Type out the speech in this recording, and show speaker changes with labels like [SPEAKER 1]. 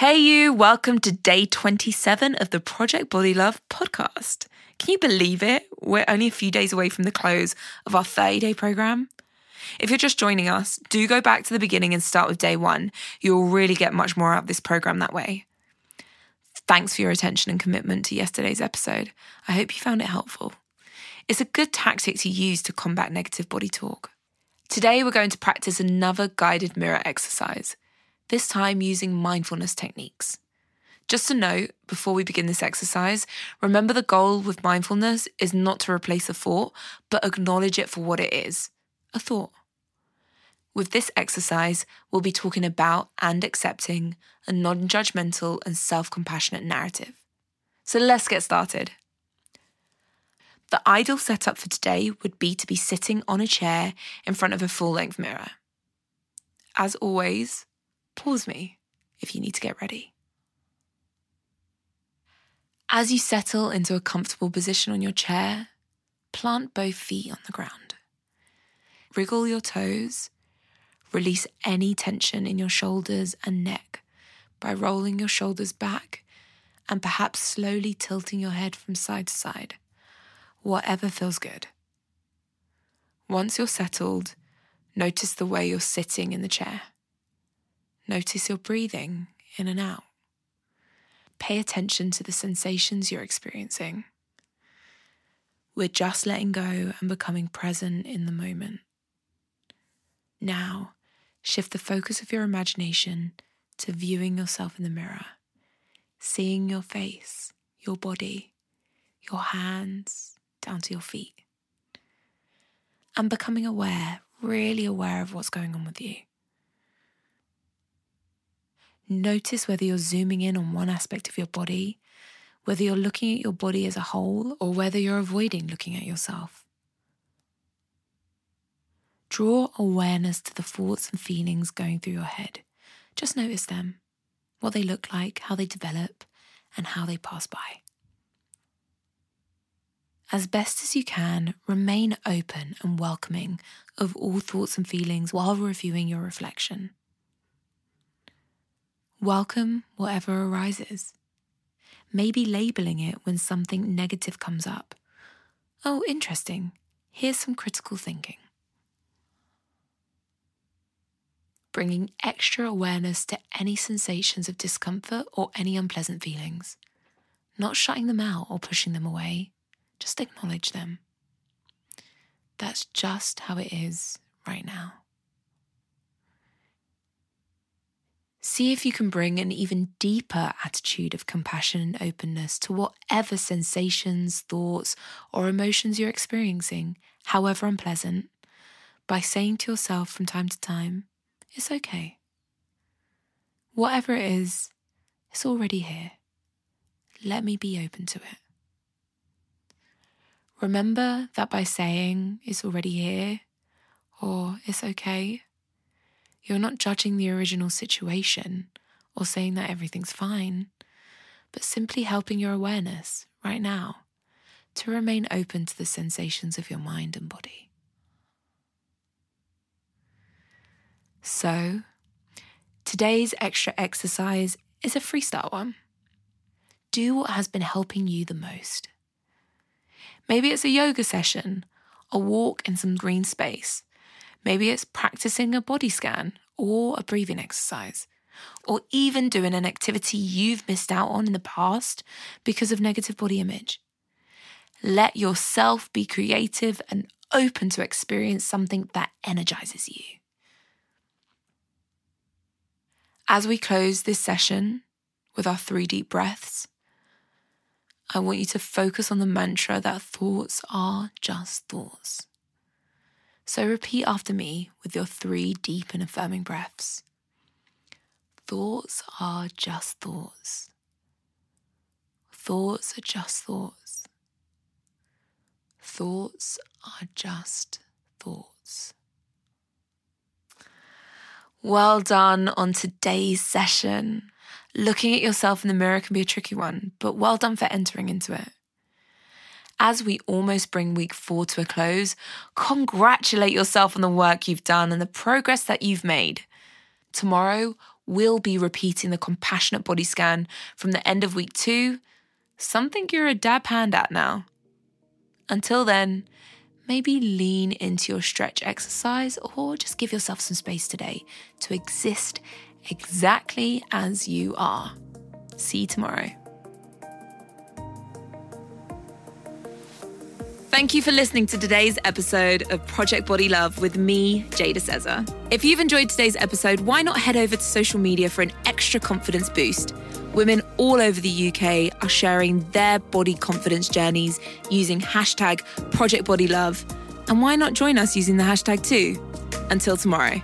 [SPEAKER 1] Hey, you, welcome to day 27 of the Project Body Love podcast. Can you believe it? We're only a few days away from the close of our 30 day program. If you're just joining us, do go back to the beginning and start with day one. You'll really get much more out of this program that way. Thanks for your attention and commitment to yesterday's episode. I hope you found it helpful. It's a good tactic to use to combat negative body talk. Today, we're going to practice another guided mirror exercise, this time using mindfulness techniques. Just a note before we begin this exercise, remember the goal with mindfulness is not to replace a thought, but acknowledge it for what it is a thought. With this exercise, we'll be talking about and accepting a non judgmental and self compassionate narrative. So let's get started. The ideal setup for today would be to be sitting on a chair in front of a full length mirror. As always, pause me if you need to get ready. As you settle into a comfortable position on your chair, plant both feet on the ground. Wriggle your toes. Release any tension in your shoulders and neck by rolling your shoulders back and perhaps slowly tilting your head from side to side, whatever feels good. Once you're settled, notice the way you're sitting in the chair. Notice your breathing in and out. Pay attention to the sensations you're experiencing. We're just letting go and becoming present in the moment. Now, shift the focus of your imagination to viewing yourself in the mirror, seeing your face, your body, your hands, down to your feet, and becoming aware, really aware of what's going on with you. Notice whether you're zooming in on one aspect of your body, whether you're looking at your body as a whole, or whether you're avoiding looking at yourself. Draw awareness to the thoughts and feelings going through your head. Just notice them, what they look like, how they develop, and how they pass by. As best as you can, remain open and welcoming of all thoughts and feelings while reviewing your reflection. Welcome whatever arises. Maybe labeling it when something negative comes up. Oh, interesting. Here's some critical thinking. Bringing extra awareness to any sensations of discomfort or any unpleasant feelings. Not shutting them out or pushing them away, just acknowledge them. That's just how it is right now. See if you can bring an even deeper attitude of compassion and openness to whatever sensations, thoughts, or emotions you're experiencing, however unpleasant, by saying to yourself from time to time, it's okay. Whatever it is, it's already here. Let me be open to it. Remember that by saying it's already here or it's okay, you're not judging the original situation or saying that everything's fine, but simply helping your awareness right now to remain open to the sensations of your mind and body. So, today's extra exercise is a freestyle one. Do what has been helping you the most. Maybe it's a yoga session, a walk in some green space, Maybe it's practicing a body scan or a breathing exercise, or even doing an activity you've missed out on in the past because of negative body image. Let yourself be creative and open to experience something that energizes you. As we close this session with our three deep breaths, I want you to focus on the mantra that thoughts are just thoughts. So repeat after me with your three deep and affirming breaths. Thoughts are just thoughts. Thoughts are just thoughts. Thoughts are just thoughts. Well done on today's session. Looking at yourself in the mirror can be a tricky one, but well done for entering into it. As we almost bring week four to a close, congratulate yourself on the work you've done and the progress that you've made. Tomorrow, we'll be repeating the compassionate body scan from the end of week two, something you're a dab hand at now. Until then, maybe lean into your stretch exercise or just give yourself some space today to exist exactly as you are. See you tomorrow. Thank you for listening to today's episode of Project Body Love with me, Jada Sezer. If you've enjoyed today's episode, why not head over to social media for an extra confidence boost? Women all over the UK are sharing their body confidence journeys using hashtag Project Body Love. And why not join us using the hashtag too? Until tomorrow.